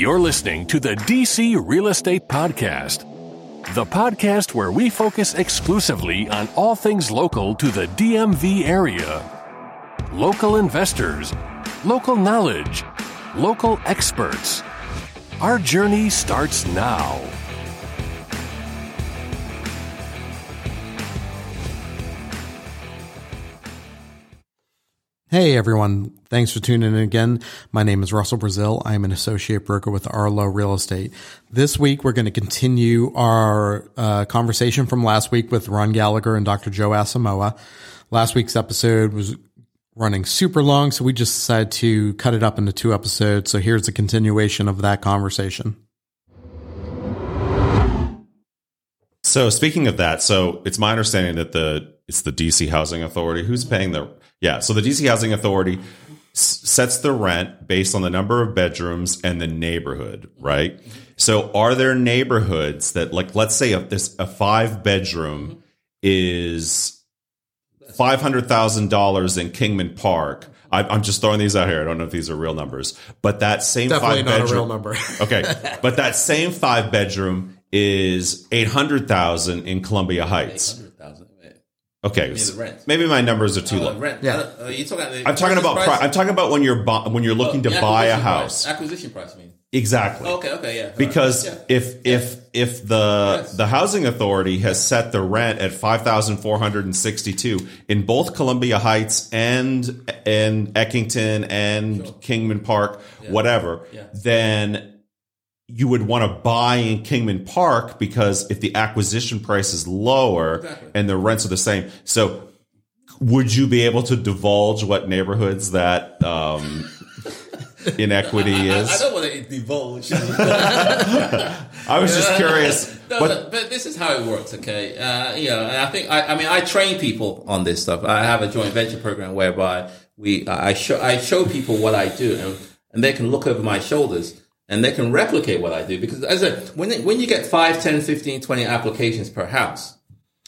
You're listening to the DC Real Estate Podcast, the podcast where we focus exclusively on all things local to the DMV area. Local investors, local knowledge, local experts. Our journey starts now. Hey everyone, thanks for tuning in again. My name is Russell Brazil. I'm an associate broker with Arlo Real Estate. This week we're going to continue our uh, conversation from last week with Ron Gallagher and Dr. Joe Asamoah. Last week's episode was running super long, so we just decided to cut it up into two episodes. So here's a continuation of that conversation. So speaking of that, so it's my understanding that the it's the DC Housing Authority who's paying the yeah. So the DC Housing Authority s- sets the rent based on the number of bedrooms and the neighborhood, right? So are there neighborhoods that like let's say if this a five bedroom is five hundred thousand dollars in Kingman Park. I, I'm just throwing these out here. I don't know if these are real numbers, but that same Definitely five not bedroom, a real number. okay, but that same five bedroom is eight hundred thousand in Columbia Heights. 800,000. Wait. Okay, the rent. maybe my numbers are too Oh, low. rent. Yeah. Uh, you talking about the I'm talking about. Pri- I'm talking about when you're bu- when you're looking to buy a house. price. Acquisition price, I mean. Exactly. Okay, okay, yeah. Because Alright, if if if the Yes. the housing authority has set the rent at five thousand four hundred and sixty two in both Columbia Heights and and Eckington and Kingman Park, whatever, Yeah. then you would want to buy in Kingman Park because if the acquisition price is lower Exactly. and the rents are the same, so would you be able to divulge what neighborhoods that um, inequity I, I is? don't want to divulge. I was just curious. No, but but, but this is how it works, okay? Uh, you know, I think I, I mean I train people on this stuff. I have a joint venture program whereby we I show I show people what I do, and, and they can look over my shoulders and they can replicate what I do. Because as a when they, when you get 5, 10, 15, 20 applications per house,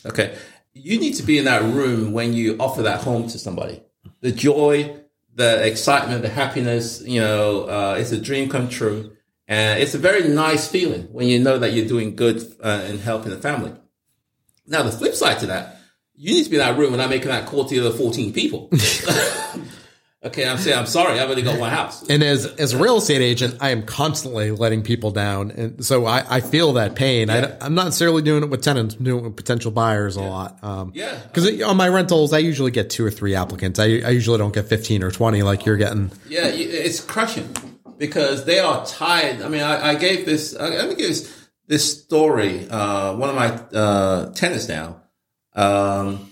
okay, you need to be in that room when you offer that home to somebody. The joy, the excitement, the happiness, you know, uh, it's a dream come true. And it's a very nice feeling when you know that you're doing good uh, and helping the family. Now, the flip side to that, you need to be in that room when I'm making that call to the other 14 people. okay, I'm saying, I'm sorry, I've only got one house. And as as a real estate agent, I am constantly letting people down, and so I, I feel that pain. I, I'm not necessarily doing it with tenants, I'm doing it with potential buyers a lot. Um, Yeah. because on my rentals, I usually get two or three applicants. I, I usually don't get 15 or 20 like you're getting. Yeah, it's crushing because they are tired. I mean, I, I gave this. I, let me give this this story. Uh, one of my uh, tenants now. Um,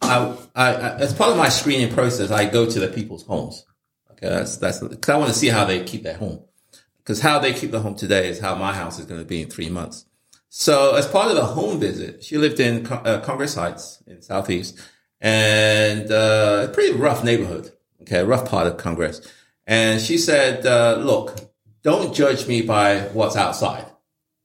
I, I, I, as part of my screening process, I go to the people's homes. Okay, that's that's because I want to see how they keep their home. Because how they keep the home today is how my house is going to be in three months. So, as part of the home visit, she lived in uh, Congress Heights in Southeast, and uh, pretty rough neighborhood. Okay, rough part of Congress. And she said, uh, "Look, don't judge me by what's outside,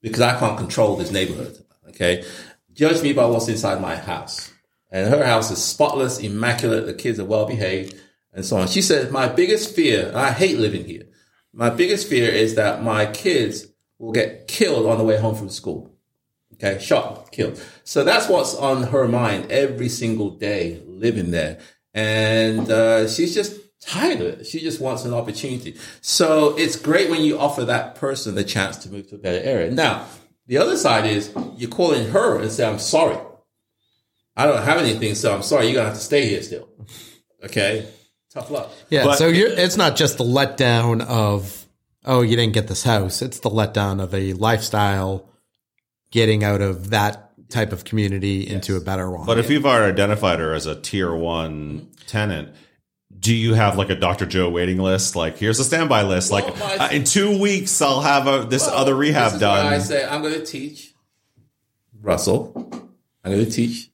because I can't control this neighborhood. Okay, judge me by what's inside my house." And her house is spotless, immaculate. The kids are well behaved, and so on. She said, "My biggest fear, I hate living here. My biggest fear is that my kids will get killed on the way home from school." Okay, shot, killed. So that's what's on her mind every single day living there. And uh, she's just tired of it. She just wants an opportunity. So it's great when you offer that person the chance to move to a better area. Now, the other side is you're calling her and say, I'm sorry. I don't have anything, so I'm sorry. You're going to have to stay here still. Okay? Tough luck. Yeah, But- so you're, it's not just the letdown of oh you didn't get this house. It's the letdown of a lifestyle getting out of that type of community into a better one. but if you've already identified her as a tier one tenant, do you have like a Dr. Joe waiting list? Like, here's a standby list. Well, like, my- uh, in two weeks, I'll have a, this Well, other rehab this is done. I say I'm going to teach Russell. I'm going to teach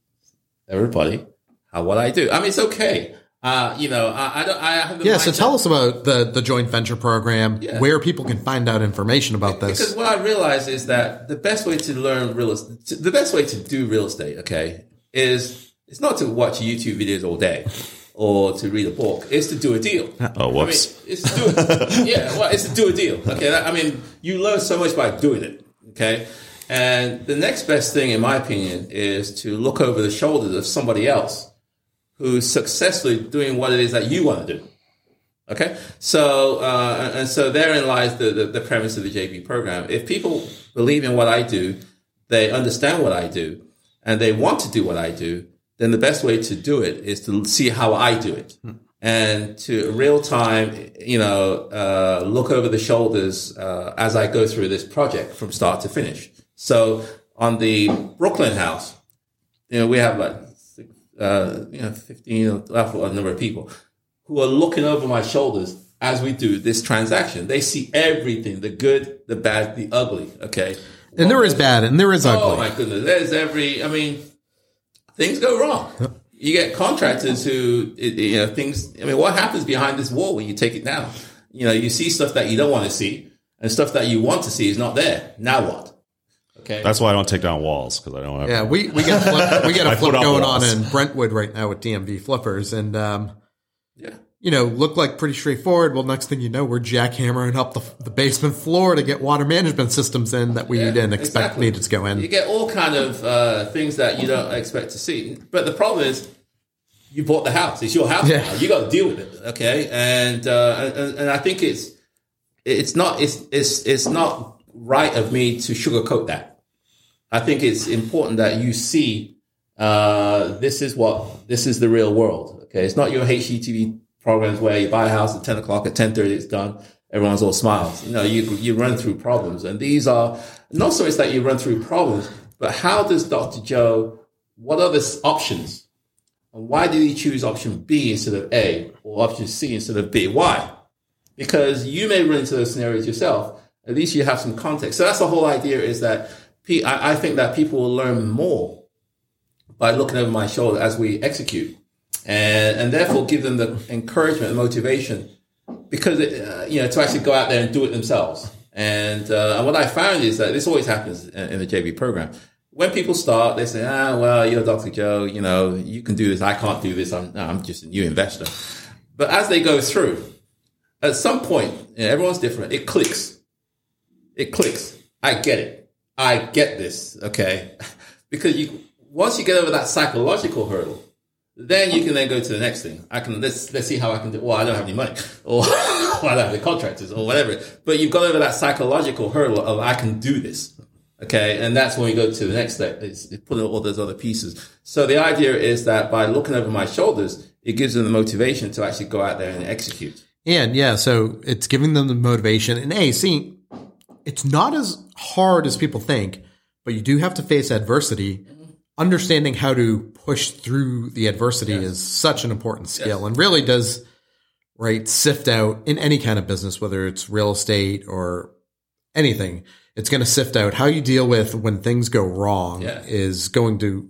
everybody how what I do. I mean, it's okay. Uh, you know, I, I don't. I have the yeah, so mindset- tell us about the the joint venture program, Yeah. where people can find out information about this. Because what I realize is that the best way to learn real estate, the best way to do real estate, okay, is it's not to watch YouTube videos all day or to read a book. It's to do a deal. Oh, whoops. I mean, it's to do it. yeah, well, it's to do a deal. Okay, I mean, you learn so much by doing it. Okay, and the next best thing, in my opinion, is to look over the shoulders of somebody else who's successfully doing what it is that you want to do. Okay, so uh, and so therein lies the, the, the premise of the JV program. If people believe in what I do, they understand what I do, and they want to do what I do, then the best way to do it is to see how I do it, and to real time, you know, uh, look over the shoulders uh, as I go through this project from start to finish. So on the Brooklyn house, you know, we have like uh, you know, 15 or a number of people who are looking over my shoulders as we do this transaction. They see everything, the good, the bad, the ugly. Okay. And there is bad and there is ugly. Oh my goodness. There's every, I mean, things go wrong. You get contractors who, you know, things, I mean, what happens behind this wall when you take it down? You know, you see stuff that you don't want to see and stuff that you want to see is not there. Now what? Okay. That's why I don't take down walls because I don't have. Yeah, we we got a flip, we got I a flip put up going on in Brentwood right now with DMV flippers, and um, yeah. you know, look like pretty straightforward. Well, next thing you know, we're jackhammering up the, the basement floor to get water management systems in that we Yeah, didn't expect exactly. needed to go in. You get all kind of uh, things that you don't expect to see. But the problem is, you bought the house. It's your house. Yeah. now. You got to deal with it. Okay, and, uh, and and I think it's it's not it's it's it's not right of me to sugarcoat that. I think it's important that you see uh, this is what this is the real world. Okay, it's not your HGTV programs where you buy a house at ten o'clock at ten thirty it's done. Everyone's all smiles. You know, you you run through problems, and these are not so it's that you run through problems, but how does Dr. Joe? What are the options? And why did he choose option B instead of A or option C instead of B? Why? Because you may run into those scenarios yourself. At least you have some context. So that's the whole idea is that I think that people will learn more by looking over my shoulder as we execute and, and therefore give them the encouragement and motivation because, it, uh, you know, to actually go out there and do it themselves. And, uh, and what I found is that this always happens in, the JV program. When people start, they say, ah, well, you're Dr. Joe, you know, you can do this. I can't do this. I'm, I'm just a new investor. But as they go through, at some point, you know, everyone's different. It clicks. It clicks. I get it. I get this. Okay. because you, once you get over that psychological hurdle, then you can then go to the next thing. I can let's let's see how I can do. Well, I don't have any money, or well, I don't have the contractors, or whatever. But you've got over that psychological hurdle of I can do this. Okay, and that's when we go to the next step. Is putting all those other pieces. So the idea is that by looking over my shoulders, it gives them the motivation to actually go out there and execute. And yeah, so it's giving them the motivation. And hey, see, it's not as hard as people think, but you do have to face adversity. Understanding how to push through the adversity is such an important skill and really does, right, sift out in any kind of business, whether it's real estate or anything. It's going to sift out how you deal with when things go wrong Yeah. is going to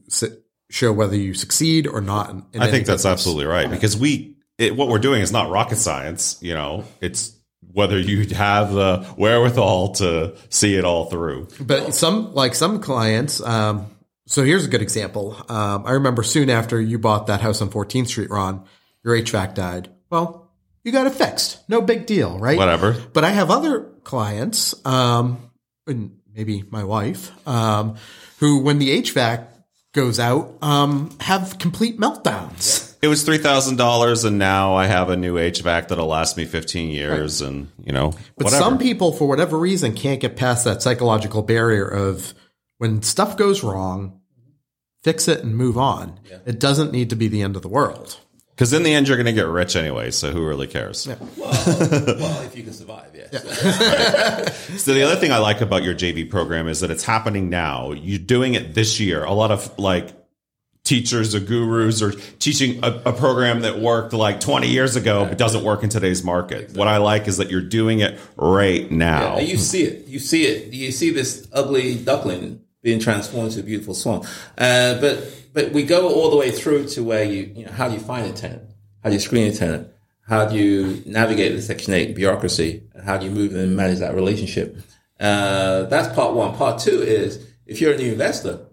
show whether you succeed or not. In, in I any think that's business. absolutely right because we it, what we're doing is not rocket science. You know, it's whether you have the wherewithal to see it all through. But some, like some clients, um, so here's a good example. Um, I remember soon after you bought that house on 14th Street, Ron, your HVAC died. Well, you got it fixed. No big deal, right? Whatever. But I have other clients, um, and maybe my wife, um, who, when the HVAC goes out, um, have complete meltdowns. It was three thousand dollars, and now I have a new HVAC that'll last me fifteen years, and you know, But whatever. some people, for whatever reason, can't get past that psychological barrier of when stuff goes wrong, fix it and move on. It doesn't need to be the end of the world. Because in the end, you're going to get rich anyway. So who really cares? Well, well, if you can survive, yes. So the other thing I like about your JV program is that it's happening now. You're doing it this year. A lot of like teachers or gurus are teaching a, a program that worked like 20 years ago but doesn't work in today's market. What I like is that you're doing it right now. And you see it. You see it. You see this ugly duckling being transformed into a beautiful swan. Uh, but but we go all the way through to where you you know how do you find a tenant? How do you screen a tenant? How do you navigate the Section Eight bureaucracy? And how do you move and manage that relationship? Uh, that's part one. Part two is if you're a new investor,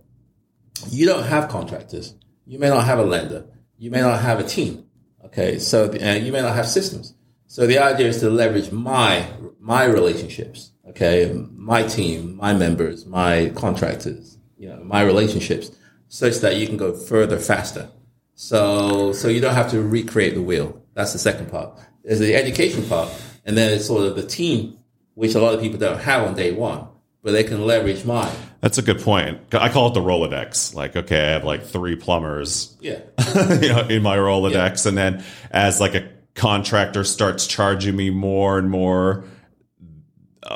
you don't have contractors. You may not have a lender. You may not have a team. Okay. So the, and you may not have systems. So the idea is to leverage my my relationships. Okay, my team, my members, my contractors, you know, my relationships, such that you can go further faster. So so you don't have to recreate the wheel. That's the second part. There's the education part, and then it's sort of the team, which a lot of people don't have on day one, but they can leverage mine. That's a good point. I call it the Rolodex. Like, okay, I have like three plumbers, Yeah. you know, in my Rolodex, and then as like a contractor starts charging me more and more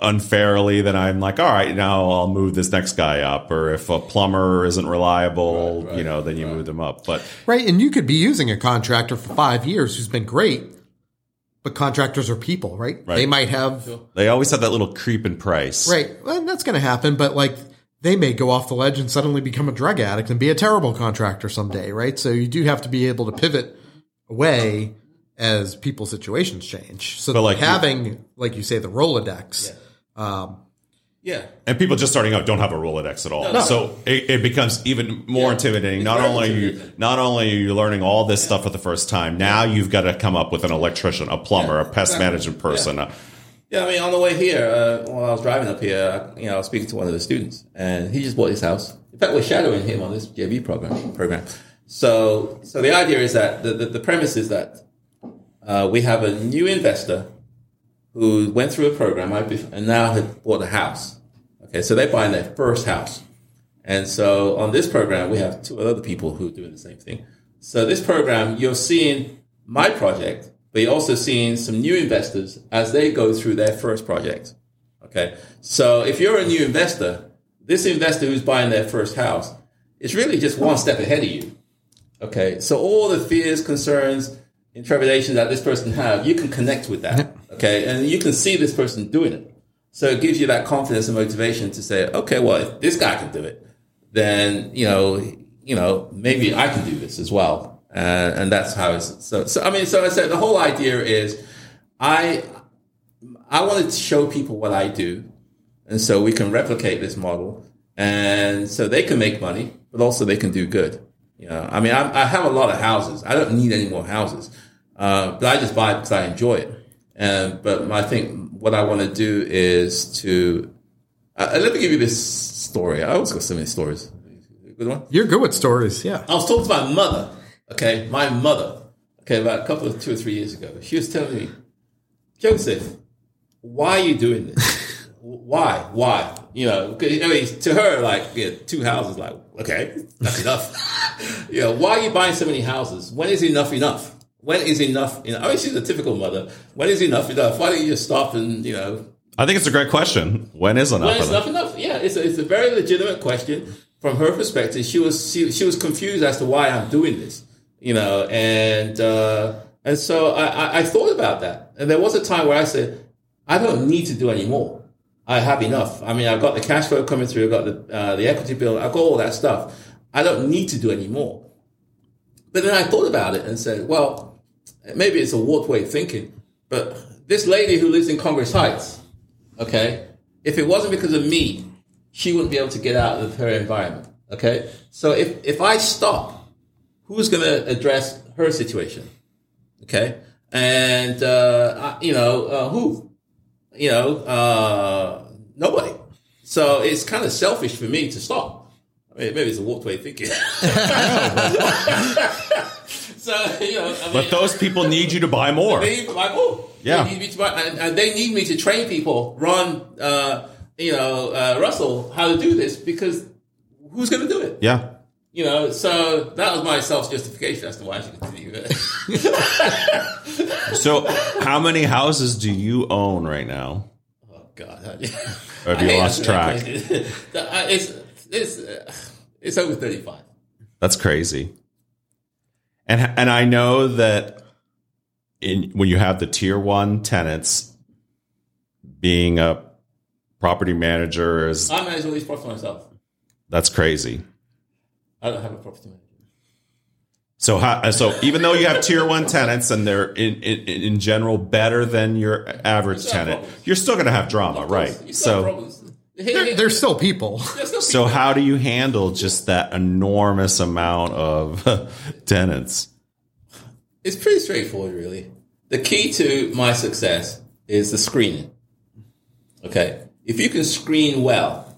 unfairly, then I'm like, all right, now I'll move this next guy up. Or if a plumber isn't reliable, Right, right, you know, then you move them up. But Right. And you could be using a contractor for five years who's been great, but contractors are people, right? Right. They might have, they always have that little creep in price. right. Well, that's going to happen, but like they may go off the ledge and suddenly become a drug addict and be a terrible contractor someday, right? So you do have to be able to pivot away as people's situations change. So But like you- having, like you say, the Rolodex, um, Yeah. And people just starting out don't have a Rolodex at all. No. So it, it becomes even more Yeah. intimidating. It's Not only are you not only are you learning all this stuff for the first time, now you've got to come up with an electrician, a plumber, Yeah, a pest exactly. management person. a- Yeah, I mean, on the way here, uh, while I was driving up here, you know, I was speaking to one of the students, and he just bought his house. In fact, we're shadowing him on this JV program. Program. So, so the idea is that the, the, the premise is that uh, we have a new investor who went through a program and now had bought a house. Okay, so they're buying their first house, and so on this program, we have two other people who are doing the same thing. So this program, you're seeing my project, but you're also seeing some new investors as they go through their first project. Okay. So if you're a new investor, this investor who's buying their first house is really just one step ahead of you. Okay. So all the fears, concerns, trepidations that this person have, you can connect with that. Okay. And you can see this person doing it. So it gives you that confidence and motivation to say, okay, well, if this guy can do it, then, you know, you know, maybe I can do this as well. And, and that's how it's, so, so, I mean, so I said the whole idea is I, I wanted to show people what I do. And so we can replicate this model and so they can make money, but also they can do good. You know, I mean, I, I have a lot of houses. I don't need any more houses. Uh, but I just buy it because I enjoy it. And, but I think what I want to do is to, uh, let me give you this story. I always got so many stories. Good one. you're good with stories. Yeah. I was talking to my mother, okay, my mother, okay, about a couple of two or three years ago. She was telling me, Joseph, why are you doing this? why? Why? You know, 'cause, I mean, to her, like, yeah, two houses, like, okay, that's enough. you know, why are you buying so many houses? When is enough enough? When is enough? You know, I mean, she's a typical mother. When is enough enough? Why don't you just stop and, you know, I think it's a great question. When is enough? when is enough? enough enough? Yeah, it's a, it's a very legitimate question from her perspective. She was she, she was confused as to why I'm doing this, you know, and uh, and so I, I, thought about that, and there was a time where I said, I don't need to do any more. I have enough. I mean, I've got the cash flow coming through. I've got the uh, the equity bill. I've got all that stuff. I don't need to do any more. But then I thought about it and said, well, maybe it's a warped way of thinking, but this lady who lives in Congress Heights, okay, if it wasn't because of me, she wouldn't be able to get out of her environment. Okay, so if if I stop, who's going to address her situation? Okay, and uh, you know uh, who, you know, uh, nobody. So it's kind of selfish for me to stop. I mean, maybe it's a warped way thinking. so you know, I mean, But those people need you to buy more. they need. Yeah. They need me to, buy- and, and they need me to train people, run, uh, you know, uh, Russell, how to do this because who's going to do it? Yeah. You know, so that was my self justification as to why I should continue it. So, how many houses do you own right now? oh God, Or have you lost track? It's it's uh, it's over thirty five. That's crazy. And and I know that in when you have the tier one tenants, being a property manager is I manage all these properties myself. that's crazy. I don't have a property manager. So how, uh, so even though you have tier one tenants and they're in, in in general better than your average tenant, problems. you're still going to have drama, right? You still So problems. Hey, They're, they're still people. there's still so how do you handle just that enormous amount of tenants? It's pretty straightforward, really. The key to my success is the screening. Okay. If you can screen well,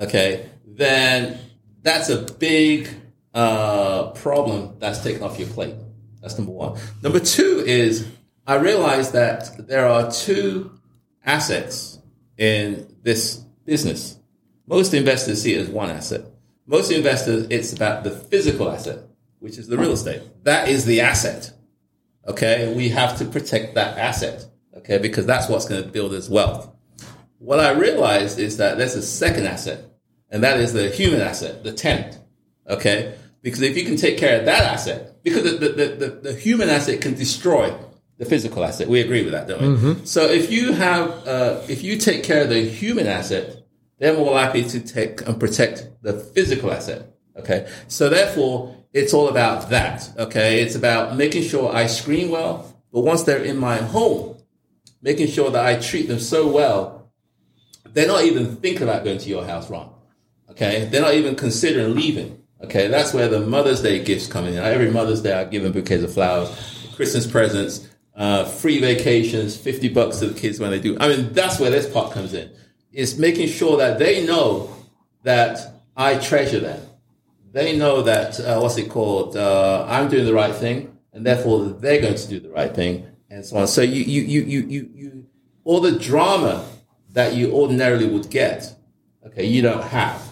okay, then that's a big uh, problem that's taken off your plate. That's number one. Number two is I realized that there are two assets in this business. Most investors see it as one asset. Most investors, it's about the physical asset, which is the real estate. That is the asset. Okay. We have to protect that asset. Okay. Because that's what's going to build us wealth. What I realized is that there's a second asset, and that is the human asset, the tenant. Okay. Because if you can take care of that asset, because the, the, the, the human asset can destroy the physical asset. We agree with that, don't we? Mm-hmm. So if you have, uh, if you take care of the human asset, they're more likely to take and protect the physical asset. Okay. So therefore, it's all about that. Okay. It's about making sure I screen well, but once they're in my home, making sure that I treat them so well, they're not even thinking about going to your house wrong. Okay. They're not even considering leaving. Okay. That's where the Mother's Day gifts come in. Every Mother's Day, I give them bouquets of flowers, Christmas presents, uh, free vacations, 50 bucks to the kids when they do. I mean, that's where this part comes in. It's making sure that they know that I treasure them. They know that, uh, what's it called? Uh, I'm doing the right thing and therefore they're going to do the right thing and so on. So you, you, you, you, you, you all the drama that you ordinarily would get, okay, you don't have.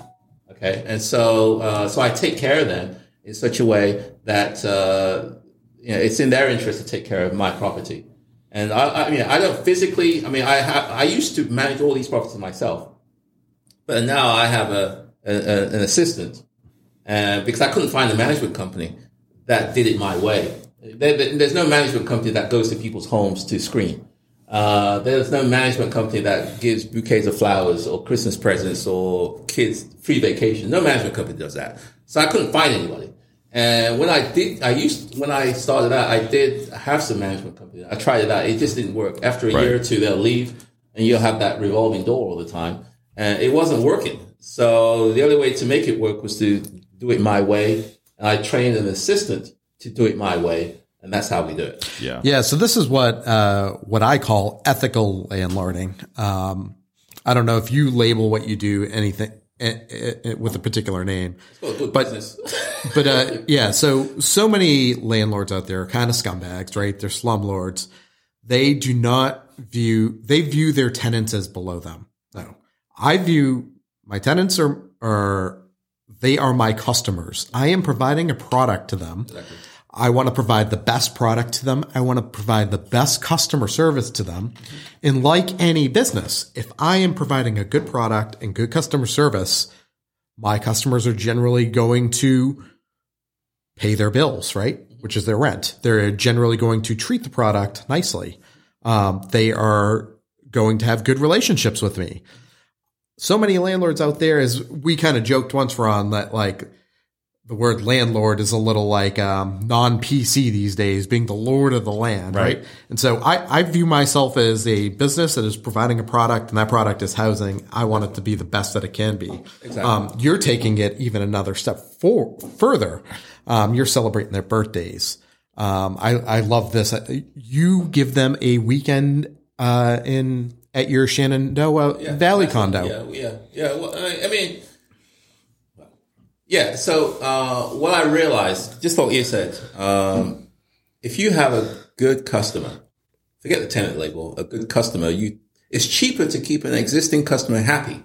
Okay. And so, uh, so I take care of them in such a way that, uh, you know, it's in their interest to take care of my property. And I, I mean, I don't physically, I mean, I have, I used to manage all these properties myself, but now I have a, a, an assistant, and because I couldn't find a management company that did it my way. There, there's no management company that goes to people's homes to screen. Uh, there's no management company that gives bouquets of flowers or Christmas presents or kids free vacation. No management company does that. So I couldn't find anybody. And when I did, I used, when I started out, I did have some management company. I tried it out. It just didn't work. After a right. year or two, they'll leave and you'll have that revolving door all the time. And it wasn't working. So the only way to make it work was to do it my way. And I trained an assistant to do it my way. And that's how we do it. Yeah. Yeah. So this is what, uh, what I call ethical landlording. Um, I don't know if you label what you do anything, with a particular name. but but uh, yeah, so so many landlords out there are kind of scumbags, right? They're slumlords. They do not view they view their tenants as below them. No, I view my tenants are are they are my customers. I am providing a product to them. Exactly. I want to provide the best product to them. I want to provide the best customer service to them. And like any business, if I am providing a good product and good customer service, my customers are generally going to pay their bills, right? Which is their rent. They're generally going to treat the product nicely. Um, they are going to have good relationships with me. So many landlords out there, as we kind of joked once, Ron, that like the word landlord is a little like um, non PC these days, being the lord of the land, right? right? And so I, I view myself as a business that is providing a product, and that product is housing. I want it to be the best that it can be. Exactly. Um, you're taking it even another step for, further. Um, you're celebrating their birthdays. Um, I, I love this. You give them a weekend uh, in at your Shenandoah yeah, Valley condo. Yeah, yeah, yeah. Well, I mean yeah. So uh, what I realized, just like you said, um, if you have a good customer, forget the tenant label, a good customer, you it's cheaper to keep an existing customer happy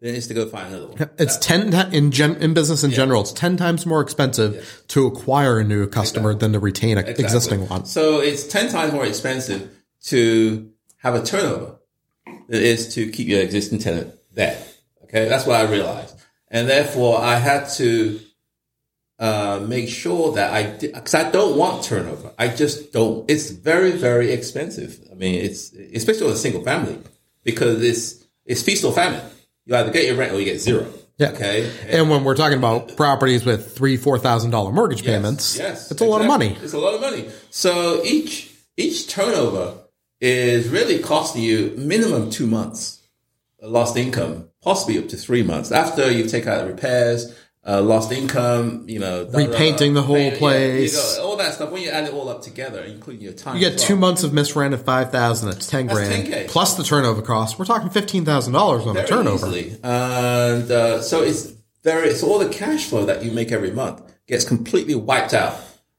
than it is to go find another one. It's ten in gen, in business in yeah. general. It's ten times more expensive yeah. to acquire a new customer exactly. than to retain an exactly. existing one. So it's ten times more expensive to have a turnover than it is to keep your existing tenant there. Okay, that's what I realized. And therefore, I had to uh, make sure that I because I don't want turnover. I just don't. It's very, very expensive. I mean, it's especially with a single family because it's it's feast or famine. You either get your rent or you get zero. Yeah. Okay. And, and when we're talking about properties with three, four thousand dollar mortgage yes, payments, yes, it's exactly. a lot of money. It's a lot of money. So each each turnover is really costing you minimum two months lost income possibly up to three months after you take out the repairs, uh, lost income, you know, Repainting the whole paint- place. you go- all that stuff. When you add it all up together, including your time, You get two months of missed rent at five thousand. That's ten That's grand 10K. plus the turnover cost. We're talking fifteen thousand dollars on very a turnover. easily. and uh, so it's very so all the cash flow that you make every month gets completely wiped out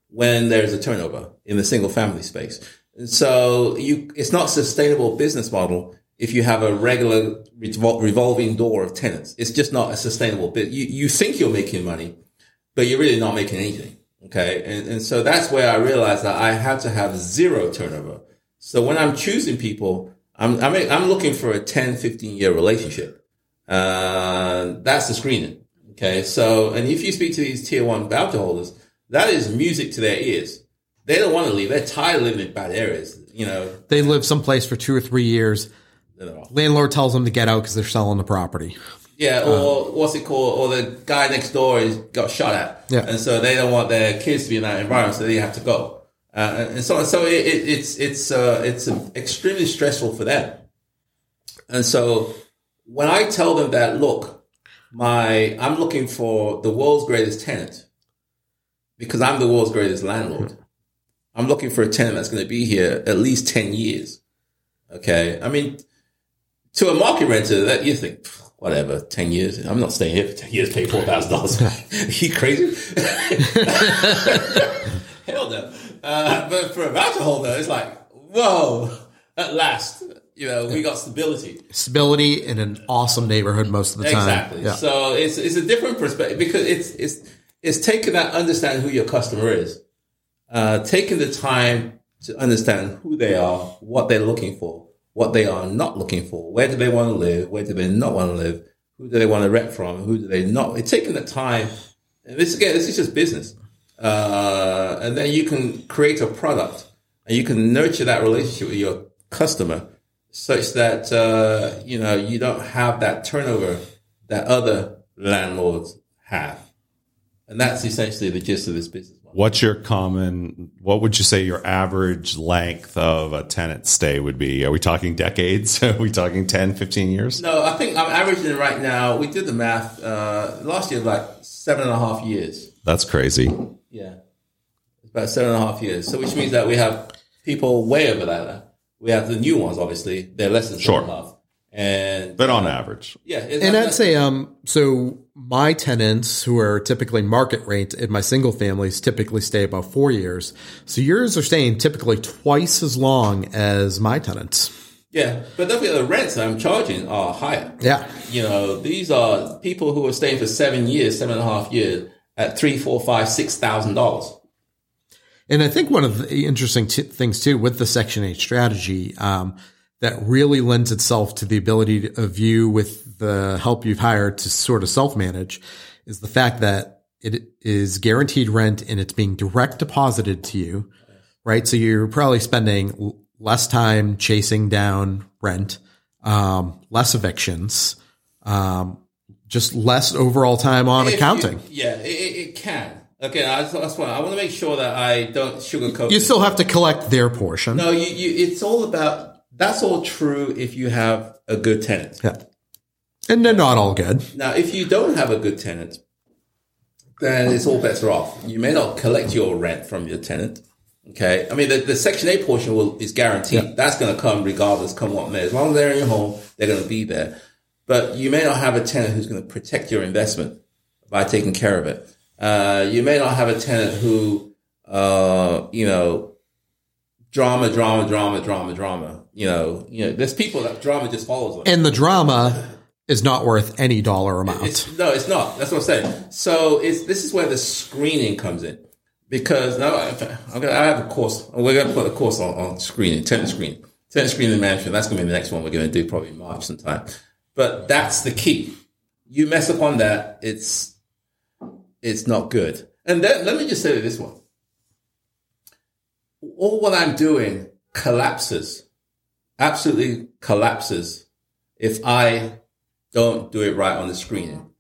when there's a turnover in the single family space. And so you, it's not sustainable business model if you have a regular revol- revolving door of tenants. It's just not a sustainable bit. You, you think you're making money, but you're really not making anything. Okay. And, and so that's where I realized that I had to have zero turnover. So when I'm choosing people, I'm, I'm, I'm looking for a 10, 15 year relationship. Uh, that's the screening. Okay. So, and if you speak to these tier one voucher holders, that is music to their ears. They don't want to leave. They're tired of living in bad areas. You know, They live someplace for two or three years. They're not- Landlord tells them to get out because they're selling the property. Yeah, or what's it called? Or the guy next door is got shot at, Yeah. and so they don't want their kids to be in that environment, so they have to go. Uh, and so, so it, it, it's it's uh, it's extremely stressful for them. And so, when I tell them that, look, my I'm looking for the world's greatest tenant because I'm the world's greatest landlord. I'm looking for a tenant that's going to be here at least ten years. Okay, I mean, to a market renter, that you think whatever, ten years. I'm not staying here for ten years. Pay four thousand dollars. you crazy? Hell no. Uh, but for a voucher holder, it's like, whoa! At last, you know, we got stability. Stability in an awesome neighborhood most of the time. Exactly. Yeah. So it's it's a different perspective because it's it's it's taking that understanding who your customer is, uh, taking the time to understand who they are, what they're looking for, what they are not looking for, where do they want to live, where do they not want to live, who do they want to rent from, who do they not. It's taking the time. And this again, this is just business, uh, and then you can create a product and you can nurture that relationship with your customer such that uh, you know you don't have that turnover that other landlords have, and that's essentially the gist of this business. What's your common? What would you say your average length of a tenant stay would be? Are we talking decades? Are we talking 10, 15 years? No, I think I'm averaging right now. We did the math uh, last year, like seven and a half years. That's crazy. Yeah, it's about seven and a half years. So which means that we have people way over that. We have the new ones, obviously. They're less than Sure. seven and a half. And But on average, yeah, And I'd say, um, so my tenants who are typically market rate in my single families typically stay about four years. So yours are staying typically twice as long as my tenants. yeah, but don't forget the rents I'm charging are higher. Yeah. You know, these are people who are staying for seven years, seven and a half years at three, four, five, six thousand dollars. And I think one of the interesting t- things too with the Section 8 strategy um, that really lends itself to the ability of you with the help you've hired to sort of self manage is the fact that it is guaranteed rent and it's being direct deposited to you, right? So you're probably spending less time chasing down rent, um, less evictions, um, just less overall time on If accounting. you- yeah, it, it, can. Okay, I, that's why I want to make sure that I don't sugarcoat. You still have to collect their portion. no, you, you. It's all about. That's all true if you have a good tenant. Yeah. And they're not all good. Now, if you don't have a good tenant, then it's all better off. You may not collect your rent from your tenant. Okay. I mean, the, the Section 8 portion will, is guaranteed. That's going to come regardless, come what may. As long as they're in your home, they're going to be there. But you may not have a tenant who's going to protect your investment by taking care of it. Uh, you may not have a tenant who, uh, you know, drama, drama, drama, drama, drama. You know, you know, there's people that drama just follows them. And the drama is not worth any dollar amount. It's, no, it's not. That's what I'm saying. So it's this is where the screening comes in because now I, I'm gonna, I have a course. We're going to put a course on, on screening, tenant screening, tenant screening management. That's going to be the next one we're going to do probably in March sometime. But that's the key. You mess up on that, it's it's not good. And then let me just say this one: all what I'm doing collapses, absolutely collapses, if I don't do it right on the screening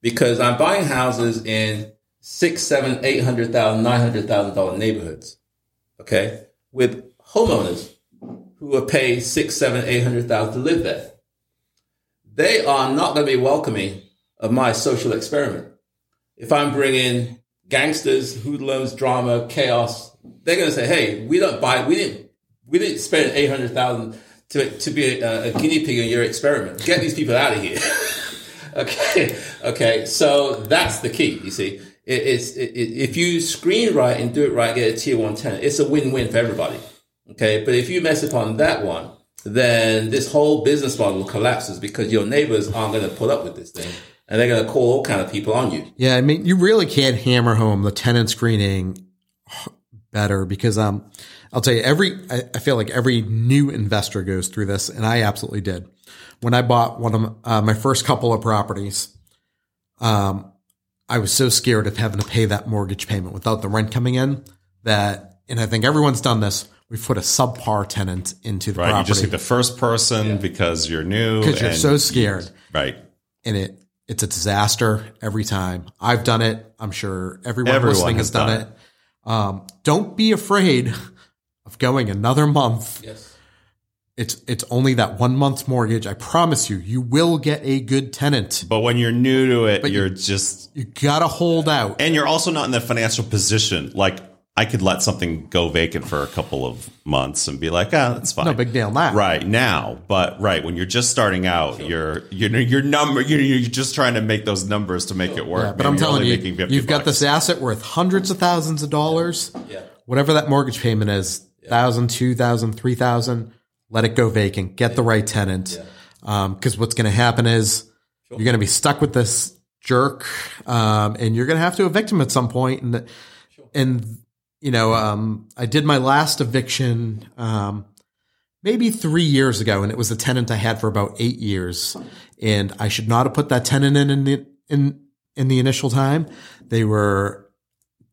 because I'm buying houses in six, seven, eight hundred thousand, nine hundred thousand dollar neighborhoods. Okay, with homeowners who are paid six, seven, eight hundred thousand to live there. They are not going to be welcoming of my social experiment. if I'm bringing gangsters, hoodlums, drama, chaos, they're going to say, "Hey, we don't buy. We didn't. We didn't spend eight hundred thousand to to be a, a guinea pig in your experiment. Get these people out of here." okay, okay. So that's the key. You see, it, it's it, if you screen right and do it right, get a tier one tenant. It's a win win for everybody. Okay, but if you mess upon that one, then this whole business model collapses because your neighbors aren't going to put up with this thing and they're going to call all kind of people on you. Yeah, I mean, you really can't hammer home the tenant screening better because um, I'll tell you, every I, I feel like every new investor goes through this, and I absolutely did when I bought one of uh, my first couple of properties. Um, I was so scared of having to pay that mortgage payment without the rent coming in that, and I think everyone's done this. We've put a subpar tenant into the Right. property You just take the first person because you're new. because you're so scared. Right. and it it's a disaster every time. I've done it. I'm sure everyone, Everyone listening has done, done it. Um, don't be afraid of going another month. Yes. It's it's only that one month's mortgage. I promise you, you will get a good tenant. But when you're new to it, But you- you're just, You gotta hold out. and you're also not in the financial position. Like, I could let something go vacant for a couple of months and be like, ah, that's fine. No big deal now. Right now, but right when you're just starting out, you're you know your number you're, you're just trying to make those numbers to make it work. Yeah, but Maybe I'm telling you, you've got this asset worth hundreds of thousands of dollars. Yeah. Whatever that mortgage payment is, thousand, two thousand, three thousand, let it go vacant. Get the right tenant. Because what's going to happen is you're going to be stuck with this jerk, um, and you're going to have to evict him at some point. And and you know, um, I did my last eviction um, maybe three years ago, and it was a tenant I had for about eight years, and I should not have put that tenant in in the, in in the initial time. They were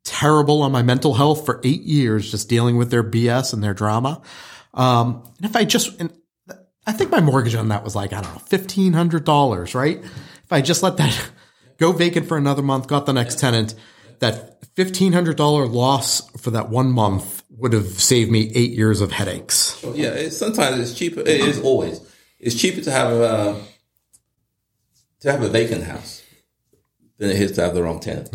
terrible on my mental health for eight years, just dealing with their BS and their drama. Um, and if I just, and I think my mortgage on that was like, I don't know, fifteen hundred dollars, right? If I just let that go vacant for another month, got the next tenant, that fifteen hundred dollar loss for that one month would have saved me eight years of headaches. Yeah, it's, sometimes it's cheaper. It is always. It's cheaper to have a to have a vacant house than it is to have the wrong tenant.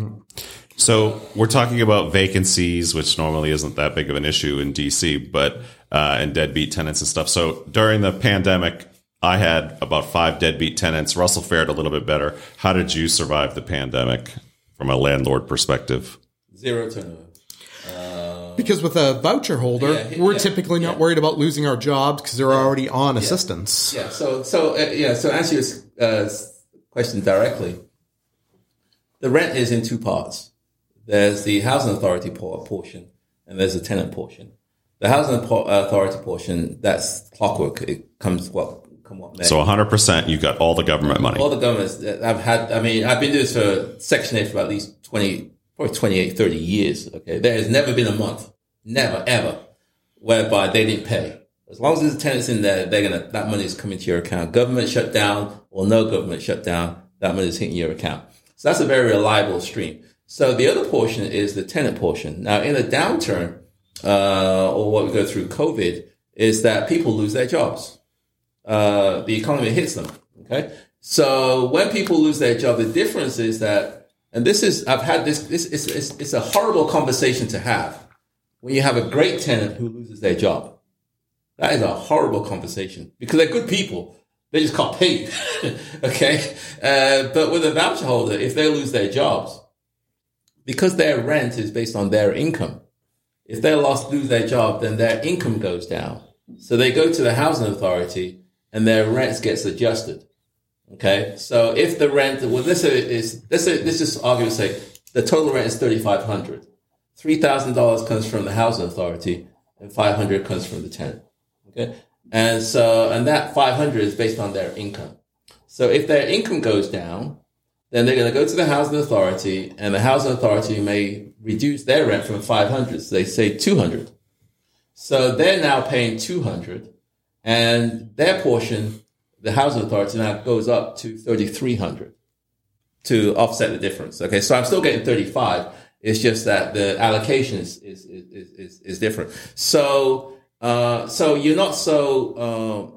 So we're talking about vacancies, which normally isn't that big of an issue in DC, but uh, and deadbeat tenants and stuff. So during the pandemic, I had about five deadbeat tenants. Russell fared a little bit better. How did you survive the pandemic from a landlord perspective? Zero turnover. Because with a voucher holder, Yeah, we're yeah, typically not yeah. worried about losing our jobs because they're already on assistance. Yeah. So so uh, yeah. So answer your uh, question directly. The rent is in two parts. There's the housing authority portion, and there's the tenant portion. The housing authority portion that's clockwork. It comes what come what may. So 100%, you've got all the government money. all the governments I've had, I mean, I've been doing this for Section 8 for at least 20, probably 28, 30 years. Okay. There has never been a month, never, ever, whereby they didn't pay. As long as there's a tenants in there, they're to, that money is coming to your account. Government shut down or no government shut down, that money is hitting your account. So that's a very reliable stream. So the other portion is the tenant portion. Now in a downturn, uh, or what we go through COVID is that people lose their jobs uh, the economy hits them. Okay. So when people lose their job, the difference is that, and this is, I've had this, this is, it's, it's a horrible conversation to have when you have a great tenant who loses their job. That is a horrible conversation because they're good people. They just can't pay. okay. Uh, but with a voucher holder, if they lose their jobs, because their rent is based on their income, if they lost lose their job, then their income goes down. So they go to the housing authority and their rent gets adjusted. Okay. So if the rent, well, this is this is, let's just argue say the total rent is 3,500. $3,000 comes from the housing authority and 500 comes from the tenant. Okay. And so, and that 500 is based on their income. So if their income goes down, then they're going to go to the housing authority and the housing authority may reduce their rent from 500. So they say 200. So they're now paying 200 and their portion, the housing authority now goes up to 3,300 to offset the difference. Okay. So I'm still getting 35. It's just that the allocation is, is, is, is, is different. So, uh, so you're not so, um,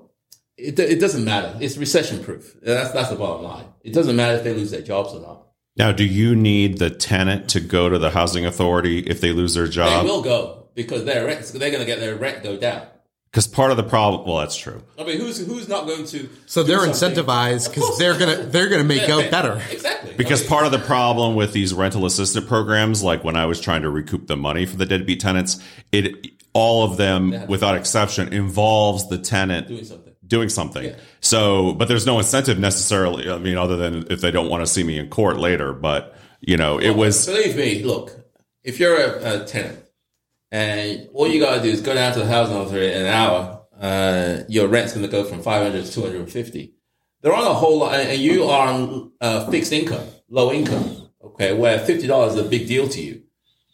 it, it doesn't matter. It's recession proof. That's, that's the bottom line. It doesn't matter if they lose their jobs or not. Now, do you need the tenant to go to the housing authority if they lose their job? They will go because their rent, they're going to get their rent go down. Because part of the problem, well, that's true. I mean, who's who's not going to? So do they're something? incentivized because they're gonna they're gonna make Yeah, out better. Exactly. Because I mean, part of the problem with these rental assistant programs, like when I was trying to recoup the money for the deadbeat tenants, it all of them, without exception, involves the tenant doing something. doing something. So, but there's no incentive necessarily. I mean, other than if they don't want to see me in court later. But you know, it was Believe me, look, if you're a, a tenant and all you got to do is go down to the housing authority in an hour, uh, your rent's to go from 500 to 250. They're on a whole lot, and you are on uh, fixed income, low income, okay, where $50 is a big deal to you.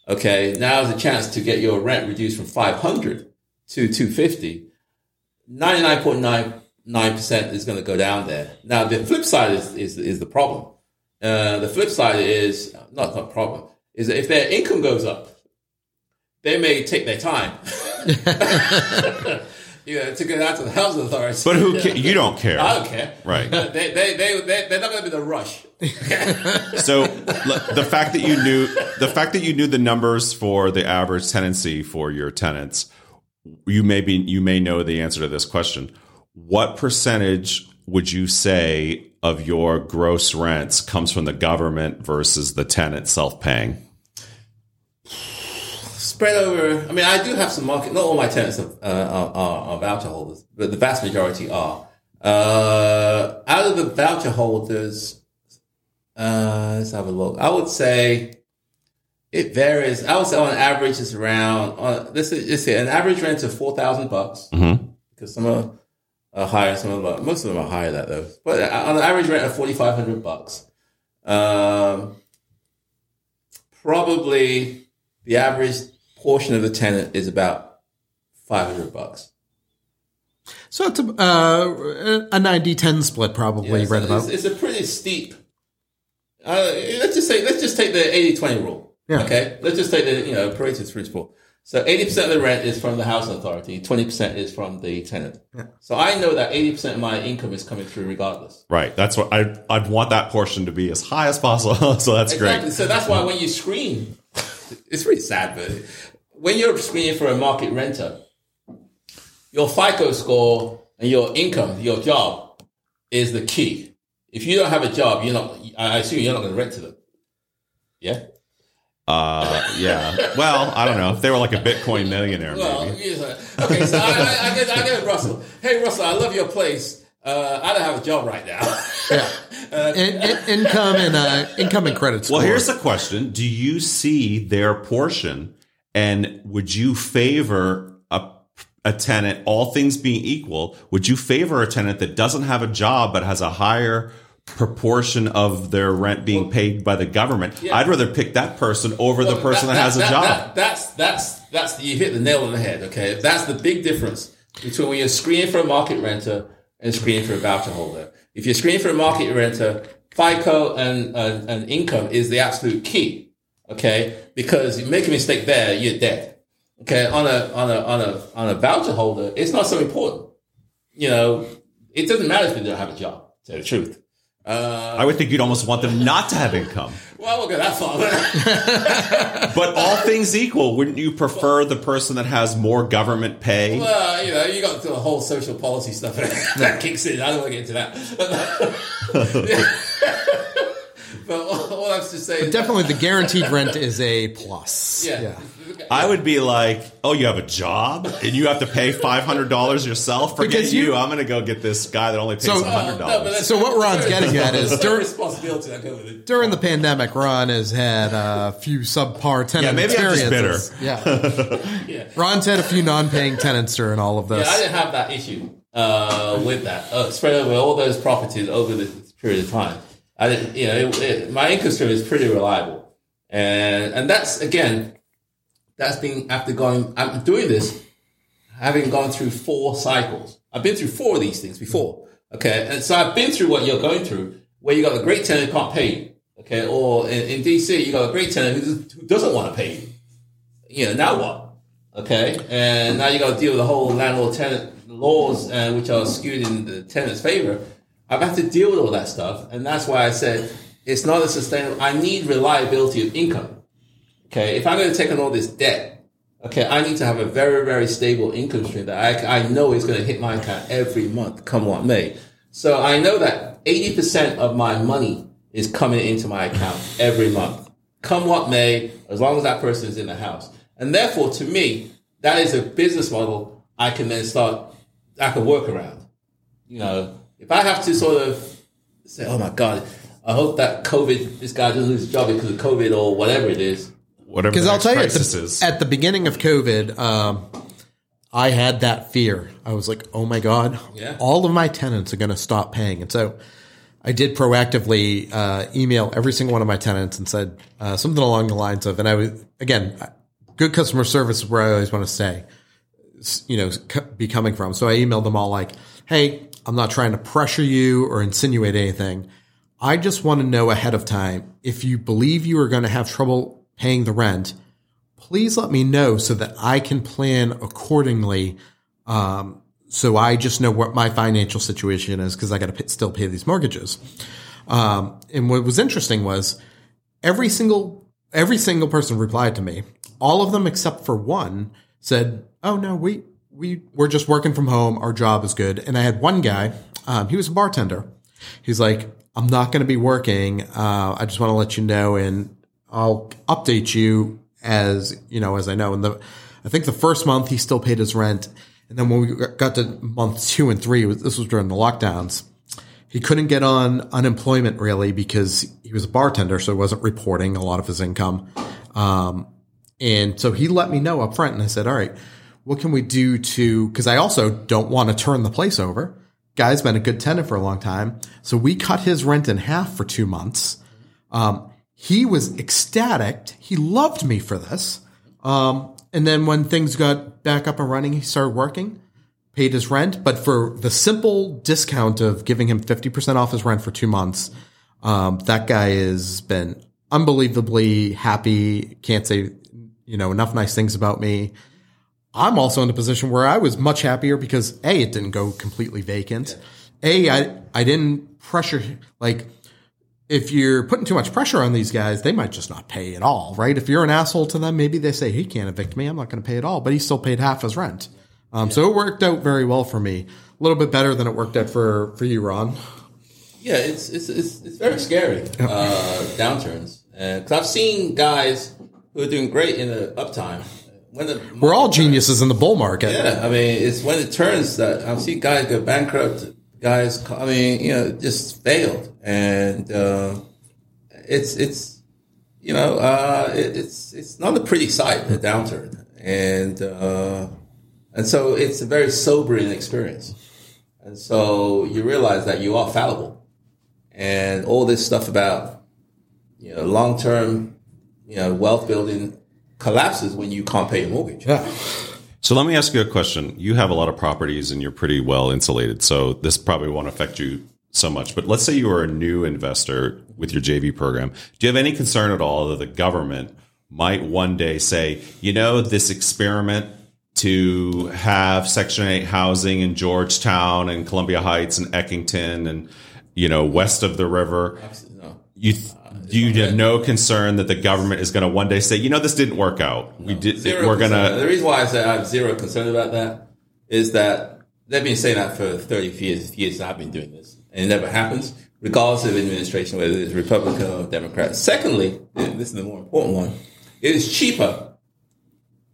Okay, now is a chance to get your rent reduced from 500 to 250. 99.99% is going to go down there. Now, the flip side is, is, is the problem. Uh, the flip side is not not problem is that if their income goes up, they may take their time. you know, to get out to the housing authority. but who ca- you don't care, I don't care. right? They, they, they, they, they're not going to be the rush. So the fact that you knew the fact that you knew the numbers for the average tenancy for your tenants, you may be you may know the answer to this question. What percentage would you say of your gross rents comes from the government versus the tenant self paying? Spread over. I mean, I do have some market. Not all my tenants are, uh, are, are, voucher holders, but the vast majority are. Uh, out of the voucher holders, uh, let's have a look. I would say it varies. I would say on average it's around. On, this is see, an average rent of four thousand bucks because some are, are higher, some of them are, most of them are higher than that though. But on an average rent of forty five hundred bucks, um, probably the average portion of the tenant is about five hundred bucks. So it's a uh, a 90-10 split probably Yeah, so right about. it's, it's a pretty steep. Uh, let's just say let's just take the 80-20 rule. Yeah. Okay, let's just take the you know Pareto's principle. So eighty percent of the rent is from the housing authority, twenty percent is from the tenant. So I know that eighty percent of my income is coming through regardless. Right. That's what I I'd want that portion to be as high as possible. so that's Exactly. great. So that's why when you screen, it's really sad, but when you're screening for a market renter, your FICO score and your income, your job, is the key. If you don't have a job, you're not. I assume you're not going to rent to them. Yeah. Uh, yeah. Well, I don't know. If they were like a Bitcoin millionaire, Well, maybe. okay. So I, I, I, get, I get Russell. Hey, Russell, I love your place. Uh, I don't have a job right now. Yeah. In, in, income and uh, income and credit score. Well, here's the question: Do you see their portion, and would you favor a a tenant, all things being equal, would you favor a tenant that doesn't have a job but has a higher proportion of their rent being paid by the government? I'd rather pick that person over the person that, has a job. that- that's that's that's you hit the nail on the head. Okay, that's the big difference between when you're screening for a market renter and screening for a voucher holder. If you're screening for a market renter, FICO and and, and income is the absolute key. Okay, because you make a mistake there, you're dead. Okay, on a on a on a on a voucher holder, it's not so important. You know, it doesn't matter if they don't have a job. To tell the truth. Uh, I would think you'd almost want them not to have income. well, we'll go that far. But all things equal, wouldn't you prefer the person that has more government pay? Well, you know, you got the whole social policy stuff that kicks in. I don't want to get into that. But all, all I have to say is Definitely the guaranteed rent is a plus. yeah. I would be like, "Oh, you have a job and you have to pay five hundred dollars yourself. Forget Because you- you. I'm going to go get this guy that only pays So- a hundred No, but dollars." that's- So what Ron's getting at is there's during- responsibility that goes with it. During the pandemic, Ron has had a few subpar tenant Yeah, maybe I'm just experiences. Yeah. Yeah. Ron's had a few non-paying tenants during all of this. Yeah, I didn't have that issue uh, with that. Uh, spread over all those properties over the period of time. I didn't, you know, it, it, my income stream is pretty reliable, and and that's again, that's been after going. I'm doing this, having gone through four cycles. I've been through four of these things before. Okay, and so I've been through what you're going through, where you got a great tenant who can't pay you. Okay, or in, in DC, you got a great tenant who, who doesn't want to pay you. You know, now what? Okay, and now you got to deal with the whole landlord tenant laws, uh, which are skewed in the tenant's favor. I've had to deal with all that stuff, and that's why I said it's not a sustainable. I need reliability of income. Okay, if I'm going to take on all this debt, okay, I need to have a very very stable income stream that I, I know is going to hit my account every month, come what may. So I know that 80% of my money is coming into my account every month, come what may, as long as that person is in the house. And therefore, to me, that is a business model I can then start, I can work around. You know, if I have to sort of say, oh my God, I hope that COVID, this guy doesn't lose his job because of COVID or whatever it is. Whatever Because I'll tell you, at the, is. at the beginning of COVID, um, I had that fear. I was like, oh my God, Yeah. all of my tenants are going to stop paying. And so I did proactively uh, email every single one of my tenants and said uh, something along the lines of, and I was, again, good customer service is where I always want to stay, s- you know, c- be coming from. So I emailed them all like, hey, I'm not trying to pressure you or insinuate anything. I just want to know ahead of time if you believe you are going to have trouble paying the rent, please let me know so that I can plan accordingly. Um, so I just know what my financial situation is because I got to still pay these mortgages. Um, and what was interesting was every single every single person replied to me. All of them except for one said, "Oh no, we we we're just working from home. Our job is good." And I had one guy. Um, he was a bartender. He's like, "I'm not going to be working. Uh, I just want to let you know, and I'll update you as you know as I know." And the I think the first month he still paid his rent, and then when we got to month two and three, this was during the lockdowns he couldn't get on unemployment really because he was a bartender, so he wasn't reporting a lot of his income. Um, and so he let me know up front, and I said, "All right, what can we do to?" Because I also don't want to turn the place over. Guy's been a good tenant for a long time, so we cut his rent in half for two months. Um, he was ecstatic. He loved me for this. Um, and then when things got back up and running, he started working paid his rent, but for the simple discount of giving him 50% off his rent for two months, um, that guy has been unbelievably happy. Can't say, you know, enough nice things about me. I'm also in a position where I was much happier because A, it didn't go completely vacant. A, I, I didn't pressure, like, if you're putting too much pressure on these guys, they might just not pay at all, right? If you're an asshole to them, maybe they say, he can't evict me. I'm not going to pay at all, but he still paid half his rent. Um, So it worked out very well for me. A little bit better than it worked out for, for you, Ron. Yeah, it's it's it's, it's very scary uh, downturns because I've seen guys who are doing great in the uptime. When the We're all geniuses in the bull market. yeah, I mean it's when it turns that I've seen guys go bankrupt. Guys, I mean you know just failed, and uh, it's it's you know uh, it, it's it's not a pretty sight the downturn, and uh, and so it's a very sobering experience, and so you realize that you are fallible and all this stuff about you know long term you know wealth building collapses when you can't pay your mortgage. Yeah. So let me ask you a question. You have a lot of properties and you're pretty well insulated, so this probably won't affect you so much. But let's say you are a new investor with your JV program. Do you have any concern at all that the government might one day say, you know, this experiment to have Section 8 housing in Georgetown and Columbia Heights and Eckington and, you know, west of the river, No. you you have no concern that the government is going to one day say, you know, this didn't work out. We did. Zero We're going to. The reason why I say I have zero concern about that is that they've been saying that for 30 years, years I've been doing this. And it never happens, regardless of administration, whether it's Republican or Democrat. Secondly, this is the more important one, it is cheaper,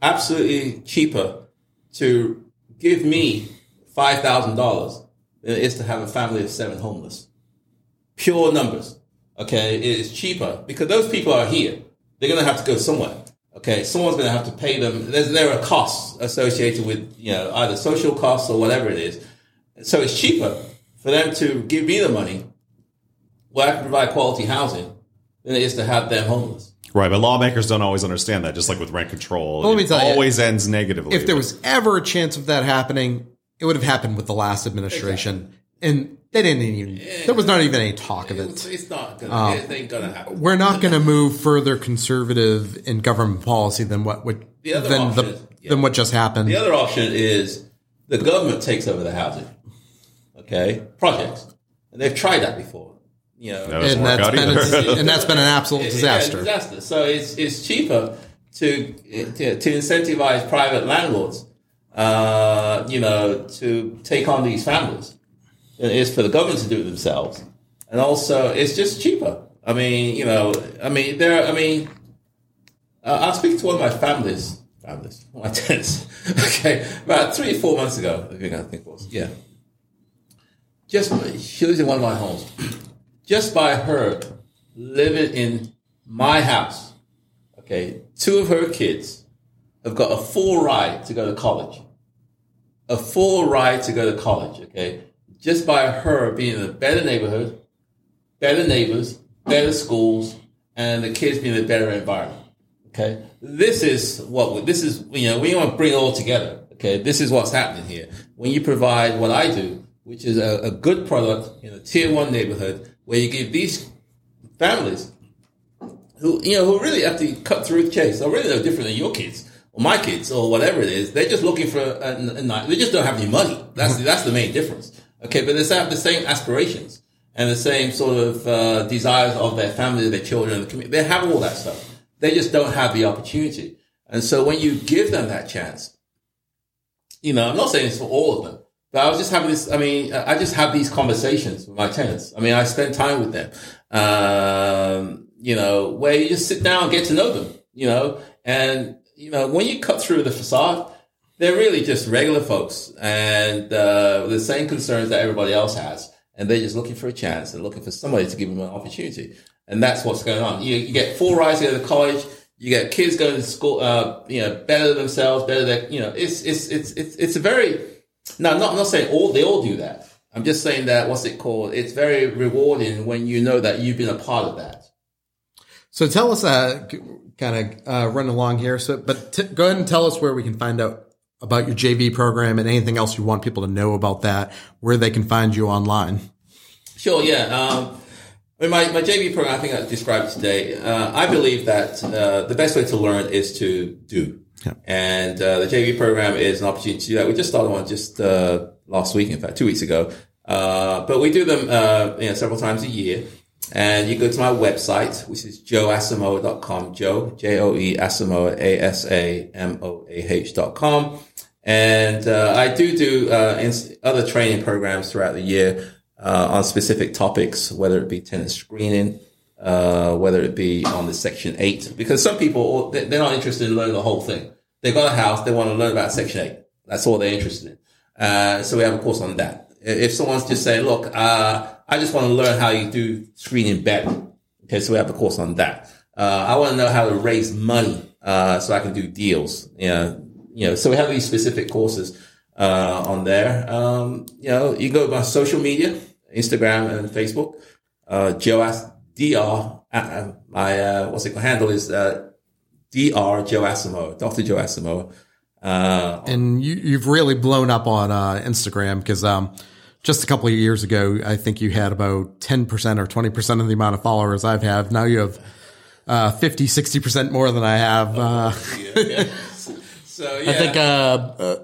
absolutely cheaper to give me $5,000 than it is to have a family of seven homeless. Pure numbers. Okay. It is cheaper because those people are here. They're going to have to go somewhere. Okay. Someone's going to have to pay them. There's, there are costs associated with, you know, either social costs or whatever it is. So it's cheaper for them to give me the money where I can provide quality housing than it is to have them homeless. Right, but lawmakers don't always understand that. Just like with rent control, Well, let me it tell you, always ends negatively. If there was ever a chance of that happening, it would have happened with the last administration. And they didn't even, there was not even any talk of It's, it. it's not gonna, it ain't gonna happen. We're not going to move further conservative in government policy than what would, The other than option the, is- yeah. than what just happened. The other option is the government takes over the housing. Okay, projects, and they've tried that before. you know, That and work that's, out been a, and that's been an absolute Yeah, disaster. disaster. So it's it's cheaper to to, to incentivize private landlords, uh, you know, to take on these families it is for the government to do it themselves. And also, it's just cheaper. I mean, you know, I mean, there. I mean, uh, I speaking to one of my families, families, my tenants. Okay, about three or four months ago, I think I think it was. Yeah, just she lives in one of my homes. Just by her living in my house, okay, two of her kids have got a full ride to go to college. A full ride to go to college, okay? Just by her being in a better neighborhood, better neighbors, better schools, and the kids being in a better environment. Okay, this is what this is. You know, we want to bring it all together. Okay, this is what's happening here. When you provide what I do, which is a, a good product in a tier one neighborhood, where you give these families who you know who really have to cut through the chase, are really no different than your kids or my kids or whatever it is. They're just looking for a, a, a night. They just don't have any money. That's that's the main difference. Okay, but they have the same aspirations and the same sort of uh, desires of their family, their children. They have all that stuff. They just don't have the opportunity. And so when you give them that chance, you know, I'm not saying it's for all of them, but I was just having this. I mean, I just have these conversations with my tenants. I mean, I spend time with them. Um, you know, where you just sit down and get to know them. You know, and you know, when you cut through the facade, they're really just regular folks and uh, the same concerns that everybody else has, and they're just looking for a chance and looking for somebody to give them an opportunity. And that's what's going on. You, you get full rides to go to college. You get kids going to school, uh, you know, better themselves, better than, you know, it's, it's, it's, it's, it's a very, no, I'm not, I'm not saying all, they all do that. I'm just saying that, what's it called? It's very rewarding when you know that you've been a part of that. So tell us, uh, kind of uh, run along here. So, but t- go ahead and tell us where we can find out about your JV program and anything else you want people to know about that, where they can find you online. Sure, yeah. Um, I mean, my, my JV program, I think I described today. Uh, I believe that uh, the best way to learn is to do. Yeah. And uh, the JV program is an opportunity to do that. We just started one just uh, last week, in fact, two weeks ago. Uh, but we do them uh, you know, several times a year. And you go to my website, which is joeasamoah.com, Joe, J-O-E, Asamoah, dot com. And uh, I do do uh, other training programs throughout the year uh, on specific topics, whether it be tenant screening, uh, whether it be on the Section 8, because some people, they- they're not interested in learning the whole thing. They've got a house, they want to learn about Section 8. That's all they're interested in. Uh, so we have a course on that. If someone's just saying, look, uh, I just want to learn how you do screening better. Okay, so we have a course on that. Uh, I want to know how to raise money, uh, so I can do deals. Know, you know, so we have these specific courses, uh, on there. Um, you know, you go my social media, Instagram and Facebook, uh, DR, uh, my, uh, what's it called? Handle is, uh, DR Joe Asamoah, Dr. Joe. Uh, And you, you've really blown up on uh, Instagram because um, just a couple of years ago, I think you had about 10% or 20% of the amount of followers I've had. Now you have uh, 50, 60% more than I have. Uh, so yeah. I think uh, uh,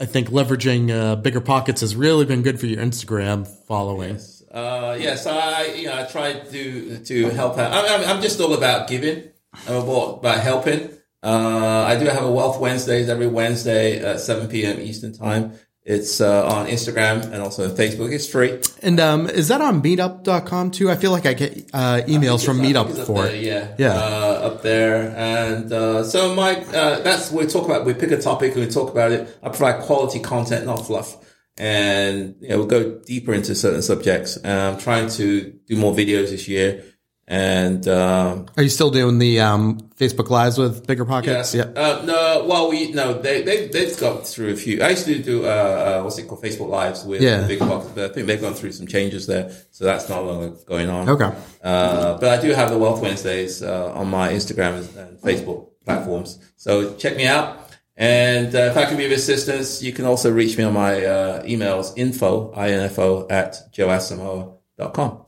I think leveraging uh, bigger pockets has really been good for your Instagram following. Uh, yeah, so I, you know, I try to to help out. I'm, I'm- I'm just all about giving. I'm about, about helping. Uh, I do have a Wealth Wednesdays every Wednesday at 7 p.m. Eastern Time. It's uh, on Instagram and also Facebook. It's free. And um, is that on meetup.com too? I feel like I get uh, emails from I think Meetup for it. yeah, Yeah. uh, up there. And uh, so my uh, that's we talk about. We pick a topic and we talk about it. I provide quality content, not fluff. And you know, we'll go deeper into certain subjects. I'm trying to do more videos this year. And um, Are you still doing the um, Facebook Lives with Bigger Pockets? Yes. yeah, uh, no, well, we no, they they they've gone through a few. I used to do uh, uh what's it called, Facebook Lives with Yeah. Big Box, but I think they've gone through some changes there, so that's not longer going on. Okay. Uh, but I do have the Wealth Wednesdays uh, on my Instagram and- Facebook platforms. So check me out. And uh, if I can be of assistance, you can also reach me on my uh, emails, info, info at joeasamoah.com.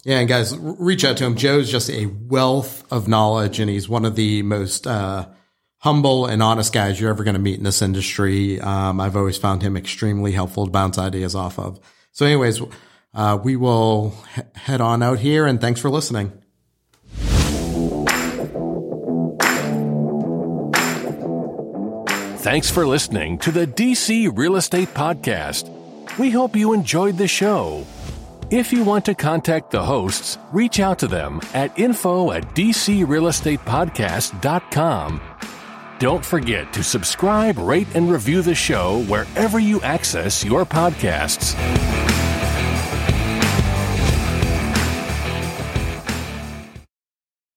Yeah, and guys, reach out to him. Joe's just a wealth of knowledge, and he's one of the most uh, humble and honest guys you're ever going to meet in this industry. Um, I've always found him extremely helpful to bounce ideas off of. So, anyways, Uh, we will he- head on out here and thanks for listening. Thanks for listening to the DC Real Estate Podcast. We hope you enjoyed the show. If you want to contact the hosts, reach out to them at info at dcrealestatepodcast.com. Don't forget to subscribe, rate, and review the show wherever you access your podcasts.